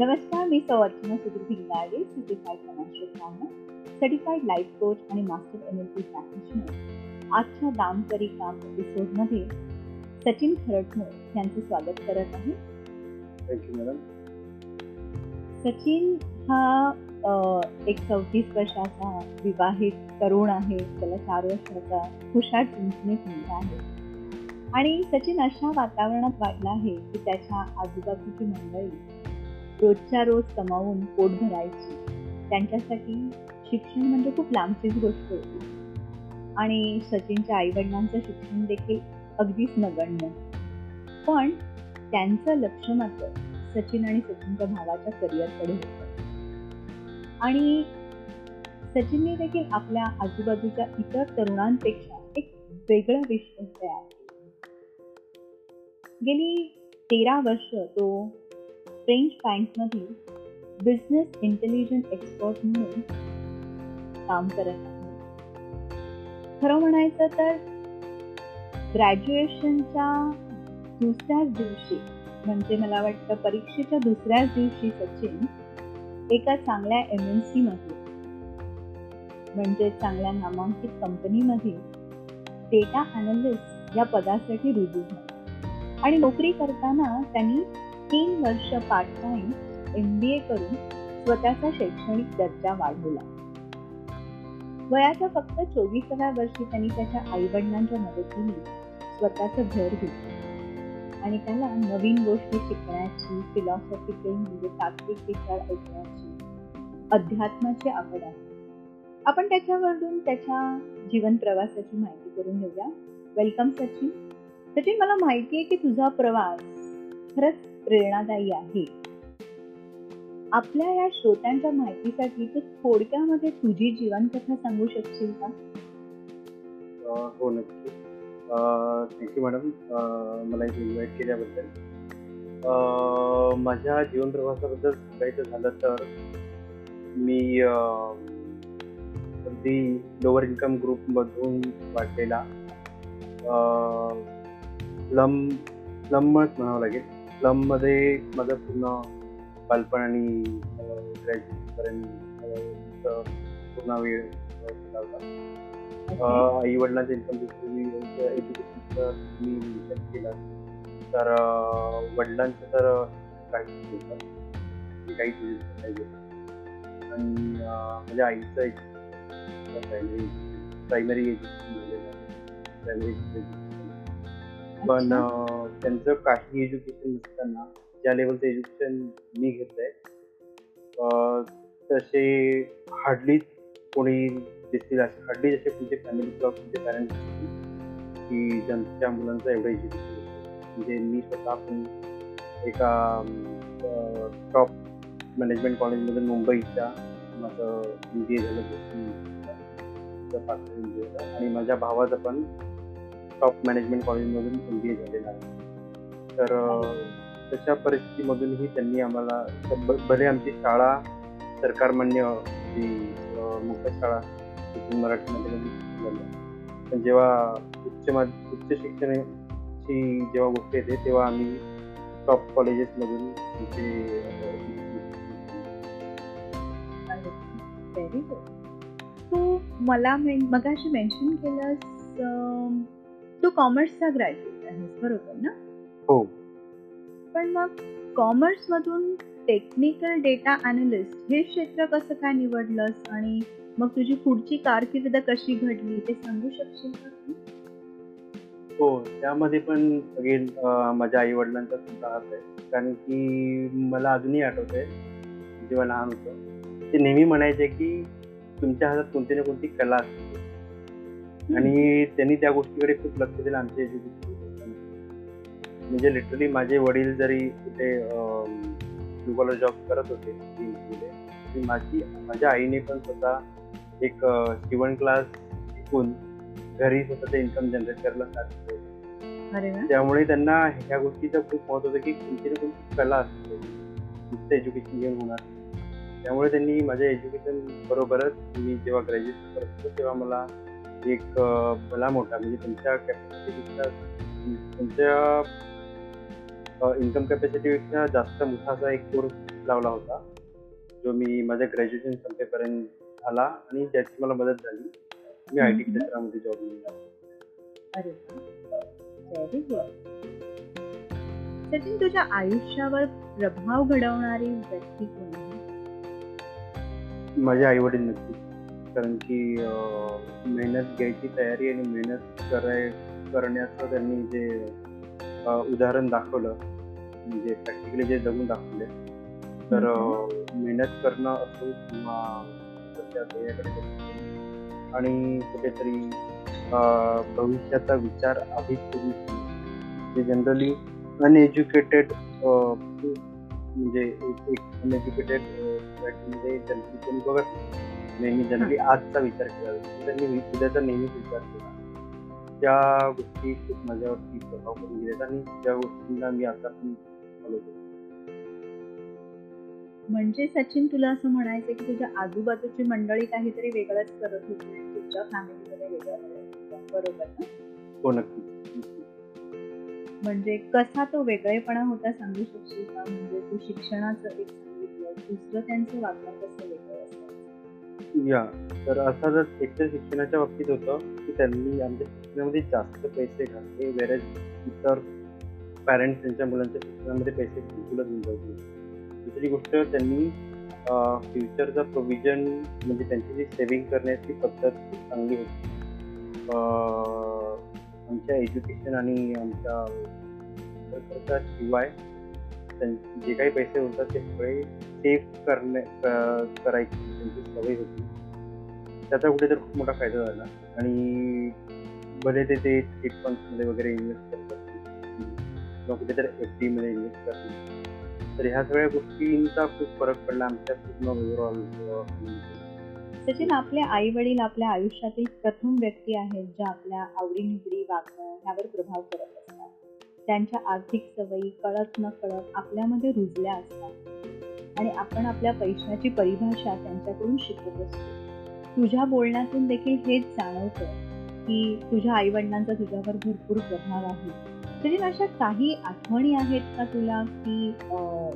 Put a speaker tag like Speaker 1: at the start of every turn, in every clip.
Speaker 1: नमस्कार मी सौ Archana Sudhir Bhingade certified financial planner certified life coach आणि master N L P practitioner आजच्या दाम करी काम एपिसोडमध्ये सचिन खरटमोळ यांचं स्वागत करत आहे. सचिन हा एक चौतीस वर्षाचा विवाहित तरुण आहे. त्याला चार वर्षाचा हुशार चिंचणीत मुलगा आहे. आणि सचिन अशा वातावरणात वाढला आहे की त्याच्या आजूबाजूची मंडळी रोजच्या रोज कमावून पोट भरायची. त्यांच्यासाठी शिक्षण म्हणजे खूप लांबचीच गोष्ट होती. आणि सचिनच्या आईवडिलांचं शिक्षण देखील अगदीच नगण्य. पण त्यांचं लक्ष मात्र सचिन आणि सचिनच्या भावाच्या करिअरकडे होतं. आणि सचिनने देखील आपल्या आजूबाजूच्या इतर तरुणांपेक्षा एक वेगळं विश्व तयार गेली तेरा वर्ष तो फ्रेंच बँकमध्ये बिझनेस इंटेलिजन्स एक्सपर्ट म्हणून काम करत आहे. खरं म्हणायचं तर ग्रॅज्युएशनच्या दुसऱ्याच दिवशी म्हणजे मला वाटतं परीक्षेच्या दुसऱ्याच दिवशी सचिन एका चांगल्या एम एन सी मध्ये म्हणजे चांगल्या नामांकित कंपनीमध्ये डेटा अनालिस्ट या पदासाठी रुजू झाला. आणि नोकरी करताना त्यांनी तीन वर्ष part time M B A करून स्वतःचा शैक्षणिक दर्जा वाढवला. वयाच्या फक्त चोवीसाव्या वर्षी त्यांनी त्याच्या आई वडिलांच्या मदतीने स्वतःचं घर घेतलं आणि त्याला नवीन गोष्टी शिकण्याची फिलॉसॉफिकल म्हणजे तात्विक विचार ऐकण्याची अध्यात्माची आवड आहे. आपण त्याच्यावरून त्याच्या जीवन प्रवासाची माहिती करून घेऊया. वेलकम सचिन. सचिन मला माहिती आहे की तुझा प्रवास खरंच प्रेरणादायी आहे. आपल्या या श्रोत्यांच्या माहितीसाठी तू थोडक्यामध्ये तुझी जीवनकथा सांगू शकशील का?
Speaker 2: हो नक्की. थँक्यू मॅडम मला इथे इन्व्हाइट केल्याबद्दल. माझ्या जीवन प्रवासाबद्दल सांगायचं झालं तर मी अगदी लोअर इन्कम ग्रुपमधून वाटलेला स्लम स्लमच म्हणावं लागेल. स्लममध्ये माझं पूर्ण बालपण आणि ग्रॅज्युएशनपर्यंत पूर्ण वेळ आई वडिलांच्या इन्कम एज्युकेशनचं मी विचार केला. तर वडिलांचं तर काहीच मी काहीच घेतलं आणि माझ्या आईचं प्रायमरी प्रायमरी एज्युकेशन झालेलं प्रायमरी एज्युकेशन पण त्यांचं काही एज्युकेशन नसताना ज्या लेवलचं एज्युकेशन मी घेतलंय आहे तसे हार्डलीच कोणी दिसतील असे हार्डली जसे तुमचे फॅमिली किंवा तुमचे पॅरेंट्स असतील की ज्यांच्या मुलांचं एवढं एज्युकेशन म्हणजे मी स्वतः पण एका टॉप मॅनेजमेंट कॉलेजमधून मुंबईच्या माझं एम बी ए झालं एम बी आणि माझ्या भावाचं पण टॉप मॅनेजमेंट कॉलेजमधून एम बी ए झालेलं आहे. तर तशा परिस्थितीमधूनही त्यांनी आम्हाला भले आमची शाळा सरकारमान्य जी मुख्य शाळा तिथून मराठीमध्ये पण जेव्हा उच्च माध्यम उच्च शिक्षणाची जेव्हा गोष्ट येते तेव्हा आम्ही टॉप कॉलेजेसमधून तिथे
Speaker 1: व्हेरी गुड तू मला मेन मगाशी मेन्शन केलंस तू कॉमर्सचा ग्रॅज्युएट आहेस बरोबर ना?
Speaker 2: हो.
Speaker 1: पण मग कॉमर्स मधून टेक्निकल डेटा अनालिस्ट हे क्षेत्र कसं काय निवडलंस आणि मग तुझी पुढची कारकीर्द कशी घडली ते सांगू शकशील का?
Speaker 2: हो त्यामध्ये पण अगेन माझ्या आई वडिलांचा सुद्धा हात आहे. कारण की मला अजूनही आठवत आहे जेव्हा लहान होतो ते नेहमी म्हणायचे की तुमच्या हातात कोणती ना कोणती कला असते. आणि त्यांनी त्या गोष्टीकडे खूप लक्ष दिलं आमच्या एज्युकेशन म्हणजे लिटरली माझे वडील जरी कुठे ब्लू कॉलर जॉब करत होते माझी माझ्या आईने पण स्वतः एक शिवण क्लास शिकून घरी स्वतःचं इन्कम जनरेट करायला स्टार्ट केलं. त्यामुळे त्यांना ह्या गोष्टीचं खूप महत्त्व होतं की कोणती ना कोणती कला असते. नुसतं एज्युकेशन घेऊन होणार. नाही. त्यामुळे त्यांनी माझ्या एज्युकेशन बरोबरच मी जेव्हा ग्रॅज्युएशन करत होतो तेव्हा मला एक भला मोठा म्हणजे त्यांच्या कॅपॅसिटीपेक्षा त्यांच्या इन्कम कॅपॅसिटीपेक्षा जास्त मोठा असा एक कोर्स लावला होता. जो मी माझ्या ग्रॅज्युएशन संपेपर्यंत झाला आणि ज्याची मला मदत झाली. मी आय टी. क्षेत्रामध्ये जॉब मिळाला
Speaker 1: अरे सचिन तुझ्या आयुष्यावर प्रभाव घडवणारी व्यक्ती कोण
Speaker 2: माझे आई वडील नक्की. कारण की मेहनत घ्यायची तयारी आणि मेहनत कराय करण्याचं त्यांनी जे उदाहरण दाखवलं म्हणजे प्रॅक्टिकली जे जगून दाखवले तर मेहनत करणं असो किंवा ध्येयाकडे आणि कुठेतरी भविष्याचा विचार आधीच करून. जे जनरली अनएज्युकेटेड म्हणजे एक अनएज्युकेटेडमध्ये जनरली कोणी बघत नाही. नेहमी जनरली आजचा विचार केला त्यांनी उद्याचा नेहमीच विचार केला त्या गोष्टी खूप माझ्यावरती प्रभाव पडून गेल्यात आणि त्या गोष्टींना मी आता पण फॉलो करतो
Speaker 1: म्हणजे सचिन तुला असं म्हणायचं की तुझ्या आजूबाजूची मंडळी काहीतरी वेगळंच करत होती तुझ्या फॅमिलीमध्ये वेगळं. बरोबर ना?
Speaker 2: हो नक्की.
Speaker 1: म्हणजे कसा तो वेगळेपणा होता सांगू शकशील का? म्हणजे तू शिक्षणाचं एक सांगितलं दुसरं त्यांचं वागणं कसं वेगळं असायचं?
Speaker 2: या. तर असा जर एकतर शिक्षणाच्या बाबतीत होतं की त्यांनी आमच्या शिक्षणामध्ये जास्त पैसे घालते वेळेस इतर पॅरेंट्स त्यांच्या मुलांच्या शिक्षणामध्ये पैसे बिलकुलच गुंतवले दुसरी गोष्ट त्यांनी फ्युचरचा प्रोव्हिजन म्हणजे त्यांची जी सेव्हिंग करण्याची पद्धत खूप चांगली होती. आमच्या एज्युकेशन आणि आमच्या खर्चा शिवाय त्यां- जे काही पैसे होतात ते सगळे सेव्ह करणे करायची त्यांची सवय होती. त्याचा कुठेतरी खूप मोठा फायदा झाला. आणि भले ते ते चिट फंड्समध्ये वगैरे इन्व्हेस्ट करतात किंवा कुठेतरी एफ डीमध्ये इन्व्हेस्ट करतात तर ह्या सगळ्या गोष्टींचा खूप फरक पडला आमच्या पूर्ण ओव्हरऑल
Speaker 1: सचिन आपले आई वडील आपल्या आयुष्यातील प्रथम व्यक्ती आहेत ज्या आपल्या आवडीनिवडी वागणं ह्यावर प्रभाव करत असतात. त्यांच्या आर्थिक सवयी कळत न कळत आपल्यामध्ये रुजल्या असतात. आणि आपण आपल्या पैशाची परिभाषा त्यांच्याकडून शिकत असतो. तुझ्या बोलण्यातून देखील हेच जाणवतं. की तुझ्या आई वडिलांचा तुझ्यावर भरपूर प्रभाव आहे. तरी अशा काही आठवणी आहेत का तुला की अं,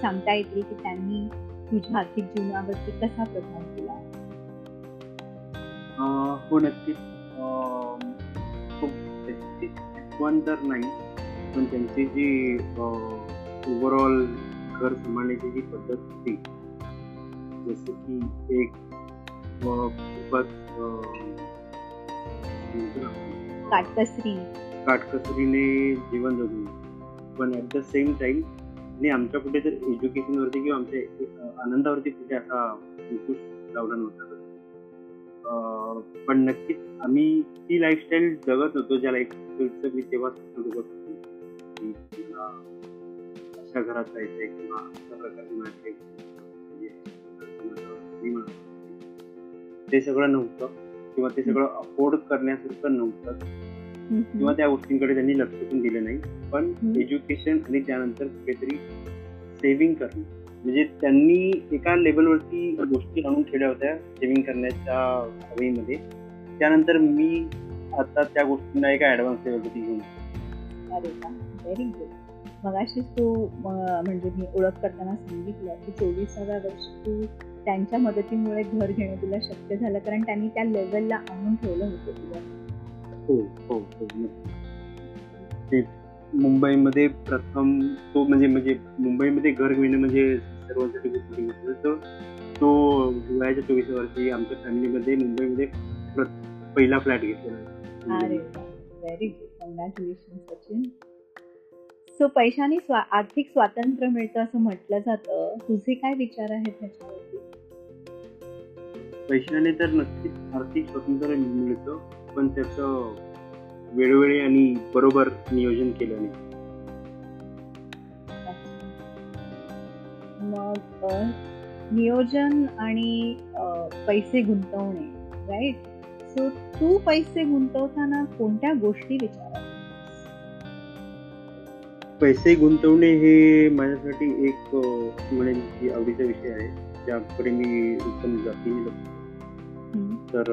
Speaker 1: सांगता येतील की त्यांनी तुझ्या आर्थिक जीवनावरती कसा प्रभाव केला?
Speaker 2: हो नक्कीच. अं, खूप तर नाही पण त्यांची जी ओव्हरऑल घर सांभाळण्याची जी पद्धत होती जसं की एक अं, खूपच
Speaker 1: काटकसरी.
Speaker 2: काटकसरीने जीवन जगू पण ॲट द सेम टाइम आणि आमच्या कुठे तर एज्युकेशनवरती किंवा आमच्या आनंदावरती कुठे असा अंकुश लावला नव्हता पण नक्कीच आम्ही ती लाईफस्टाईल जगत होतो ज्या लाईफस्टाईलचं मी तेव्हा सुरू बघत होतो अशा घरात जायचंय किंवा अशा प्रकारचे माझे म्हणजे- ते सगळं नव्हतं. किंवा ते सगळं अफोर्ड करण्यासारखं नव्हतं. किंवा त्या गोष्टींकडे त्यांनी लक्ष पण दिलं नाही. पण. एज्युकेशन आणि त्यानंतर कुठेतरी सेव्हिंग करणं. म्हणजे त्यांनी एका लेवलवरती गोष्टी आणून ठेवल्या होत्या सेव्हिंग करण्याच्या सवयीमध्ये त्यानंतर मी आता त्या गोष्टींना एका ऍडव्हान्स लेवलवरती घेऊन.
Speaker 1: अरे व्हेरी गुड मगाशीच तू म्हणजे मी ओळख करताना सांगितलं की चोवीसाव्या वर्षी तू त्यांच्या मदतीमुळे घर घेणं तुला शक्य झालं? कारण त्यांनी त्या लेवलला आणून ठेवलं होतं तुला.
Speaker 2: हो हो हो. ते मुंबईमध्ये प्रथम तो म्हणजे म्हणजे मुंबईमध्ये घर घेणं म्हणजे सर्वांसाठी खूप मोठी गोष्ट आहे. तो तो वयाच्या चोवीस वर्षी आमच्या फॅमिलीमध्ये मुंबईमध्ये पहिला फ्लॅट घेतलेला
Speaker 1: अरे very good congratulation Sachin. So पैशाने स्वा आर्थिक स्वातंत्र्य मिळतं असं म्हटलं जातं. तुझे काय विचार आहेत ह्याच्यावरती?
Speaker 2: पैशाने तर नक्कीच आर्थिक स्वातंत्र्य मिळतं पण त्याचं वेळोवेळी आणि बरोबर नियोजन केलं नाही
Speaker 1: मग नियोजन आणि पैसे गुंतवणे राईट सो तू पैसे गुंतवताना कोणत्या गोष्टी विचारात
Speaker 2: पैसे गुंतवणे हे माझ्यासाठी एक अं, म्हणेन की आवडीचा विषय आहे. ज्याकडे मी लक्ष देतो. तर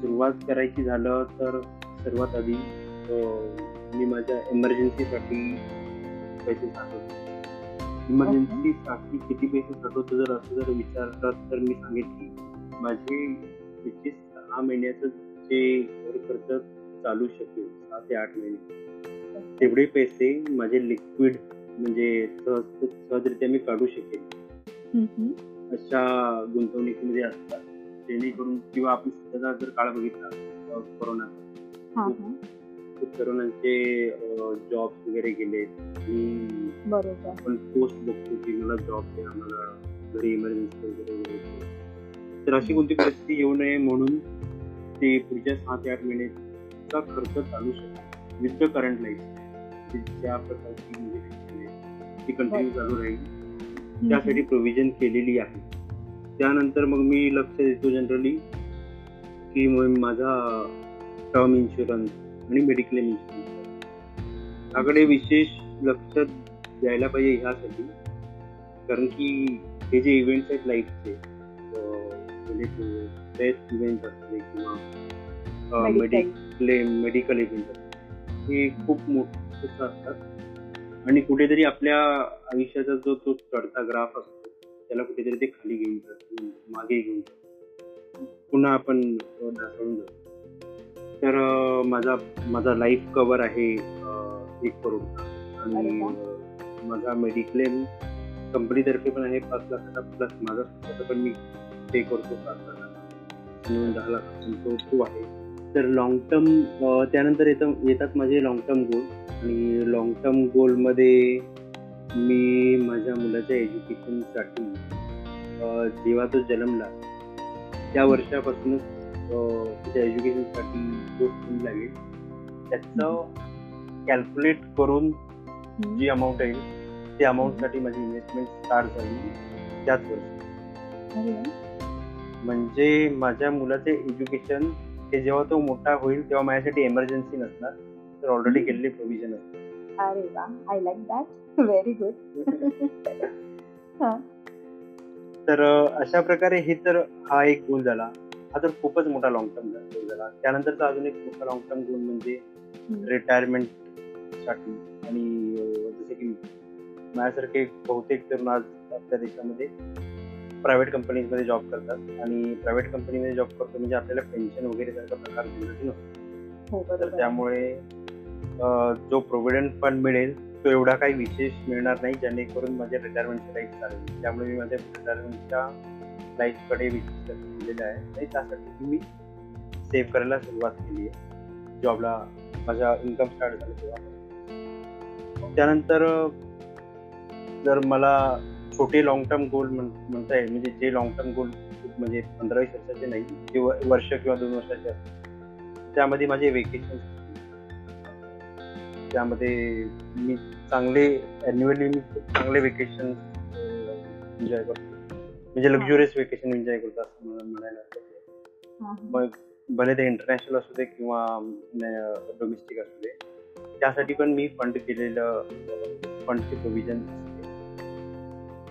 Speaker 2: सुरुवात करायची झालं तर सर्वात आधी मी माझ्या एमर्जन्सीसाठी पैसे साठवतो इमर्जन्सीसाठी किती पैसे साठवतो जर असं जर विचारलं तर मी सांगेन की माझे त्याचे सहा महिन्याचं जे घर खर्च चालू शकेल सहा ते आठ महिने तेवढे पैसे माझे लिक्विड म्हणजे सहज सहजरित्या मी काढू शकेल. अशा गुंतवणुकीमध्ये असतात. जेणेकरून किंवा आपण सध्याचा जर काळ बघितला अ, कोरोनाचा खूप तरुणांचे जॉब वगैरे गेले
Speaker 1: बरोबर.
Speaker 2: आपण पोस्ट बघतो की मला जॉब आहे आम्हाला घरी इमर्जन्सी वगैरे तर अशी कोणती परिस्थिती येऊ नये म्हणून ते पुढच्या सहा ते आठ महिन्याचा खर्च चालू शकतो. विथ द करंट लाईफ ज्या प्रकारची म्हणजे ती कंटिन्यू चालू राहील. त्यासाठी प्रोव्हिजन केलेली आहे. त्यानंतर मग मी लक्ष देतो जनरली की मग माझा टर्म इन्शुरन्स आणि मेडिक्लेम इन्शुरन्स याकडे विशेष लक्ष द्यायला पाहिजे ह्यासाठी. कारण की हे जे इव्हेंट्स आहेत लाईफचे म्हणजे बेस्ट इव्हेंट असते किंवा. मेडिक्लेम मेडिकल इव्हेंट हे खूप मोठे असतात. आणि कुठेतरी आपल्या आयुष्याचा जो तो चढता ग्राफ असतो त्याला कुठेतरी ते खाली घेऊन जातो मागे घेऊन जातो पुन्हा आपण ढासळून जातो तर माझा माझा लाईफ कव्हर आहे एक
Speaker 1: अरे
Speaker 2: आणि माझा मेडिक्लेम कंपनीतर्फे पण आहे पाच लाखाचा प्लस माझा स्वतःचा पण मी पे करतो पाच लाखाचा. दहा लाखाचा तो तो आहे. तर लॉंग टर्म त्यानंतर येतं येतात माझे लॉंग टर्म गोल आणि लॉंग टर्म गोलमध्ये मी माझ्या मुलाच्या एज्युकेशनसाठी जेव्हा तो जन्मला त्या वर्षापासूनच त्याच्या एज्युकेशनसाठी जो फी लागेल. त्याचं कॅल्क्युलेट करून. जी अमाऊंट येईल त्या अमाऊंटसाठी माझी इन्व्हेस्टमेंट स्टार्ट झाली त्याच वर्षी. म्हणजे माझ्या मुलाचे एज्युकेशन हे जेव्हा तो मोठा होईल तेव्हा माझ्यासाठी एमर्जन्सी नसणार. तर ऑलरेडी. केलेले प्रोव्हिजन असतात
Speaker 1: अरे वा I like that very good हा.
Speaker 2: तर अशा प्रकारे हे तर हा एक गोल झाला. हा तर खूपच मोठा लॉंग टर्म गोल झाला. त्यानंतरचा अजून एक मोठा लॉंग टर्म गोल म्हणजे रिटायरमेंटसाठी आणि जसे की माझ्यासारखे बहुतेक तरुण आज आपल्या देशामध्ये प्रायव्हेट कंपनीजमध्ये जॉब करतात. आणि प्रायव्हेट कंपनीमध्ये जॉब करतो म्हणजे आपल्याला पेन्शन वगैरे सारखा प्रकार जनरली नसतो.
Speaker 1: हो
Speaker 2: तर त्यामुळे जो प्रोव्हिडंट फंड मिळेल तो एवढा काही विशेष मिळणार नाही जेणेकरून माझ्या रिटायरमेंटची लाईफ चालेल. त्यामुळे मी माझ्या रिटायरमेंटच्या लाईफकडे विशेष लक्ष दिलेलं आहे. आणि त्यासाठी मी सेव्ह करायला सुरुवात केली आहे. जॉबला माझा इन्कम स्टार्ट झाला तेव्हा. त्यानंतर जर मला छोटे लॉंग टर्म गोल म्हणता येईल म्हणजे जे लॉंग टर्म गोल म्हणजे पंधरा वीस वर्षाचे नाही जे व- वर्ष किंवा दोन वर्षाचे असतात त्यामध्ये माझे वेकेशन त्यामध्ये मी चांगले खूप चांगले वेकेशन एन्जॉय करतो. म्हणजे लक्झुरियस वेकेशन एन्जॉय करतो असं मला म्हणायला. मग भले ते इंटरनॅशनल असू दे किंवा डोमेस्टिक असू दे त्यासाठी पण मी फंड केलेलं फंडचे प्रोव्हिजन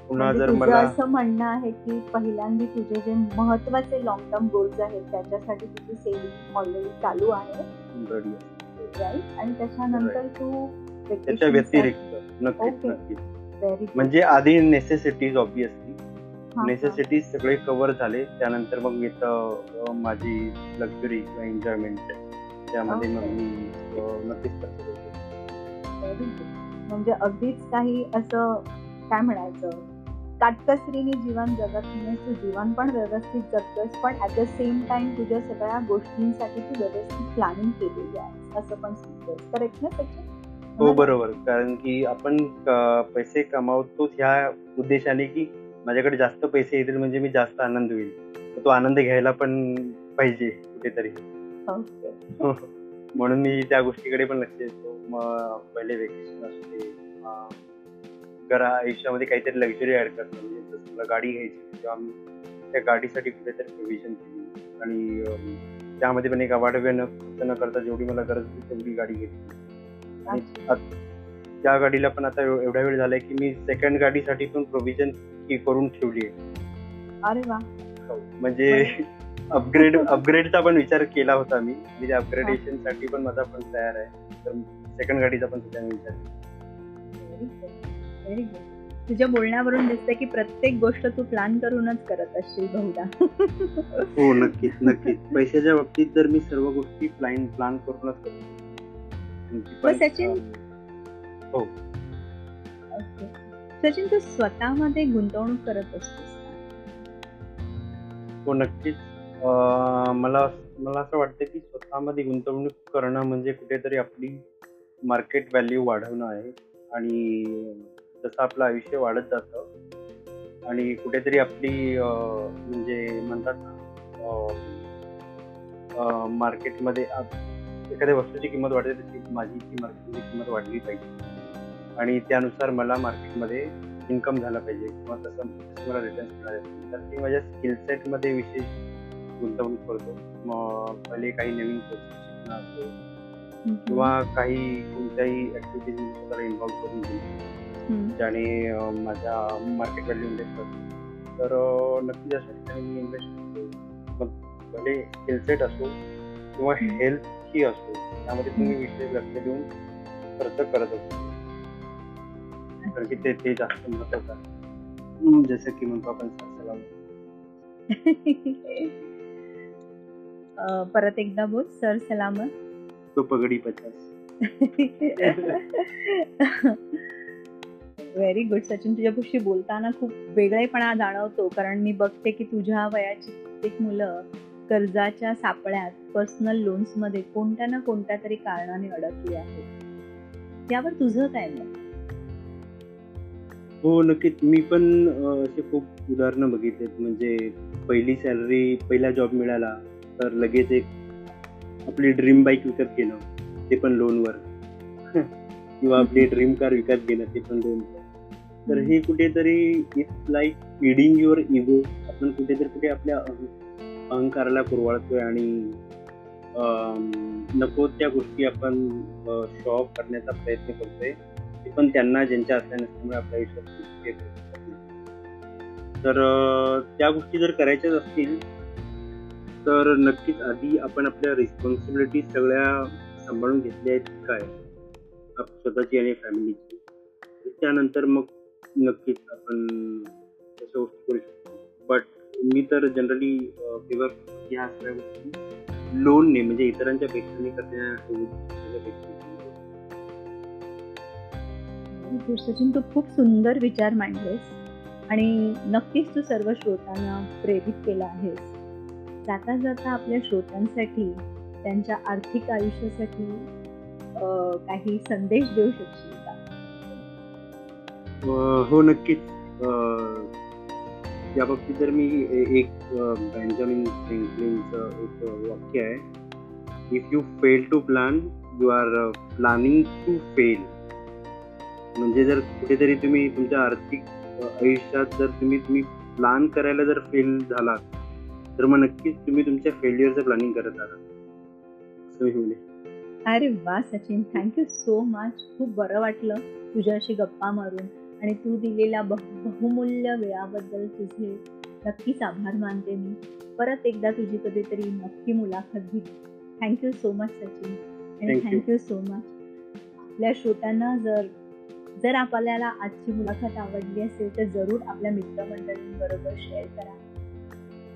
Speaker 2: पुन्हा
Speaker 1: म्हणजे
Speaker 2: जर मला
Speaker 1: असं म्हणणं आहे की पहिल्यांदा तुझे जे महत्त्वाचे लॉंग टर्म गोल्स आहेत त्याच्यासाठी तुझी सेव्हिंग ऑलरेडी चालू आहे. आणि त्याच्यानंतर तू
Speaker 2: त्याच्या व्यतिरिक्त नक्कीच म्हणजे आधी नेसेसिटीज ऑब्विसली नेसेसिटीज सगळे कव्हर झाले. त्यानंतर मग अं, माझी लक्झरी किंवा एन्जॉयमेंट त्यामध्ये मग. मी नक्कीच
Speaker 1: म्हणजे अगदीच काही असं काय म्हणायचं? काटकसरीने जीवन जगत नाहीस तू जीवन पण व्यवस्थित जगतोस पण ऍट द सेम टाइम तुझ्या सगळ्या गोष्टींसाठी तू व्यवस्थित प्लॅनिंग केलेली आहे असं पण सांगतोस करेक्ट ना सचिन?
Speaker 2: हो बरोबर. कारण की आपण पैसे कमावतो ह्या उद्देशाने की माझ्याकडे जास्त पैसे येतील म्हणजे मी जास्त आनंद होईल. तो आनंद घ्यायला पण पाहिजे कुठेतरी.
Speaker 1: ओके.
Speaker 2: म्हणून मी त्या गोष्टीकडे पण लक्ष देतो. मग पहिले वेकेशन असू दे किंवा घरा आयुष्यामध्ये काहीतरी लक्झरी ऍड करणं म्हणजे जसं मला गाडी घ्यायची तेव्हा मी त्या गाडीसाठी कुठेतरी प्रोव्हिजन केली. आणि त्यामध्ये पण एक अवाढव्य न न करता जेवढी मला गरज होती तेवढी गाडी घेतली. त्या गाडीला पण आता एव- एवढा वेळ झालाय की मी सेकंड गाडीसाठी पण प्रोव्हिजन करून ठेवली आहे.
Speaker 1: अरे वा.
Speaker 2: म्हणजे अपग्रेड अपग्रेडचा पण विचार केला होता मी. म्हणजे अपग्रेडेशनसाठी पण माझा पण तयार आहे. तर सेकंड गाडीचा पण त्याच्याने विचार
Speaker 1: तुझ्या बोलण्यावरून दिसतंय की प्रत्येक गोष्ट तू प्लॅन करूनच करत असशील बहुधा.
Speaker 2: हो नक्कीच नक्कीच. पैशाच्या बाबतीत तर मी सर्व गोष्टी प्लॅन प्लॅन करूनच करतो.
Speaker 1: सचिन? ओके. सचिन तू स्वतःमध्ये गुंतवणूक करत असतोस?
Speaker 2: हो नक्कीच मला मला असं वाटतं की स्वतःमध्ये गुंतवणूक करणं म्हणजे कुठेतरी आपली मार्केट व्हॅल्यू वाढवणं आहे आणि जसं आपलं आयुष्य वाढत जातं आणि कुठेतरी आपली म्हणजे म्हणतात मार्केटमध्ये एखाद्या वस्तूची किंमत वाढते तशी माझी ती मार्केटची किंमत वाढली पाहिजे. आणि त्यानुसार मला मार्केटमध्ये इन्कम झाला पाहिजे किंवा तसं मला रिटर्न्स मिळाले तर मी माझ्या स्किल सेटमध्ये विशेष गुंतवणूक करतो. मग पहिले काही नवीन कोर्सेस शिकणं असो किंवा काही कोणत्याही ॲक्टिव्हिटीजमध्ये स्वतःला इन्व्हॉल्व करून
Speaker 1: हम्म.
Speaker 2: ज्याने माझ्या मार्केट व्हॅल्यू इन्व्हेस्ट करतो तर अं, नक्कीच अशा ठिकाणी मी इन्व्हेस्ट करतो. मग भले स्किल सेट असो किंवा
Speaker 1: हम्म.
Speaker 2: हेल्थही असो त्यामध्ये तुम्ही विशेष लक्ष देऊन खर्च करत असतो. कारण की ते ते जास्त महत्वाचं आहे. जसं की म्हणतो आपण सलाम
Speaker 1: अं, परत एकदा बोल सर सलामत.
Speaker 2: तो पगडी पचास.
Speaker 1: व्हेरी गुड सचिन तुझ्यापाशी बोलताना खूप वेगळेपणा जाणवतो. कारण मी बघते की तुझ्या वयाची प्रत्येक मुलं कर्जाच्या सापळ्यात पर्सनल लोन्समध्ये कोणत्या ना कोणत्या तरी कारणाने अडकली आहेत त्यावर तुझं काय मत?
Speaker 2: हो नक्कीच. मी पण असे खूप उदाहरणं बघितलेत. म्हणजे पहिली सॅलरी पहिला जॉब मिळाला तर लगेच एक आपली ड्रीम बाईक विकत घेणं ते पण लोनवर किंवा आपली ड्रीम कार विकत घेणं ते पण लोनवर तर हे कुठेतरी it's like feeding your ego आपण कुठेतरी कुठे आपल्या अहंकाराला कुरवाळतोय आणि नको त्या गोष्टी आपण शो ऑफ करण्याचा प्रयत्न करतोय. ते पण त्यांना ज्यांच्या असल्या नसल्यामुळे आपल्या आयुष्यात तर त्या गोष्टी जर करायच्याच असतील तर नक्कीच आधी आपण आपल्या रिस्पॉन्सिबिलिटी सगळ्या सांभाळून घेतल्या आहेत काय? स्वतःची आणि फॅमिलीची त्यानंतर मग नक्कीच आपण तशा गोष्टी करू शकतो. बट मी तर जनरली फेवर ह्या सगळ्या गोष्टी लोनने म्हणजे इतरांच्या पेक्षा करण्यापेक्षा
Speaker 1: गुड सचिन तू खूप सुंदर विचार मांडलेस आणि नक्कीच तू सर्व श्रोतांना प्रेरित केलं आहेस. जाता जाता आपल्या श्रोत्यांसाठी त्यांच्या आर्थिक आयुष्यासाठी काही संदेश देऊ शकशील का?
Speaker 2: हो नक्कीच. या बाबतीत जर मी एक बेंजामिन फ्रँकलिनचं एक वाक्य आहे. If you fail to plan you are planning to fail म्हणजे जर कुठेतरी तुम्ही तुमच्या आर्थिक आयुष्यात जर तुम्ही तुम्ही प्लॅन करायला जर फेल झालात तर मग नक्कीच तुम्ही तुमच्या फेल्युअरचं प्लॅनिंग करत आहात
Speaker 1: अरे वा सचिन. थँक्यू सो मच खूप बरं वाटलं तुझ्याशी गप्पा मारून. आणि तू दिलेल्या बहु बहुमूल्य वेळाबद्दल तुझे नक्कीच आभार मानते मी. परत एकदा तुझी कधीतरी नक्की मुलाखत घेईन. Thank you so much Sachin. आणि. थँक्यू सो मच आपल्या श्रोत्यांना जर जर आपल्याला आजची मुलाखत आवडली असेल तर जरूर आपल्या मित्रमंडळींबरोबर शेअर करा.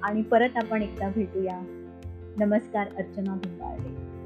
Speaker 1: आणि परत आपण एकदा भेटूया. नमस्कार अर्चना भिंगारडे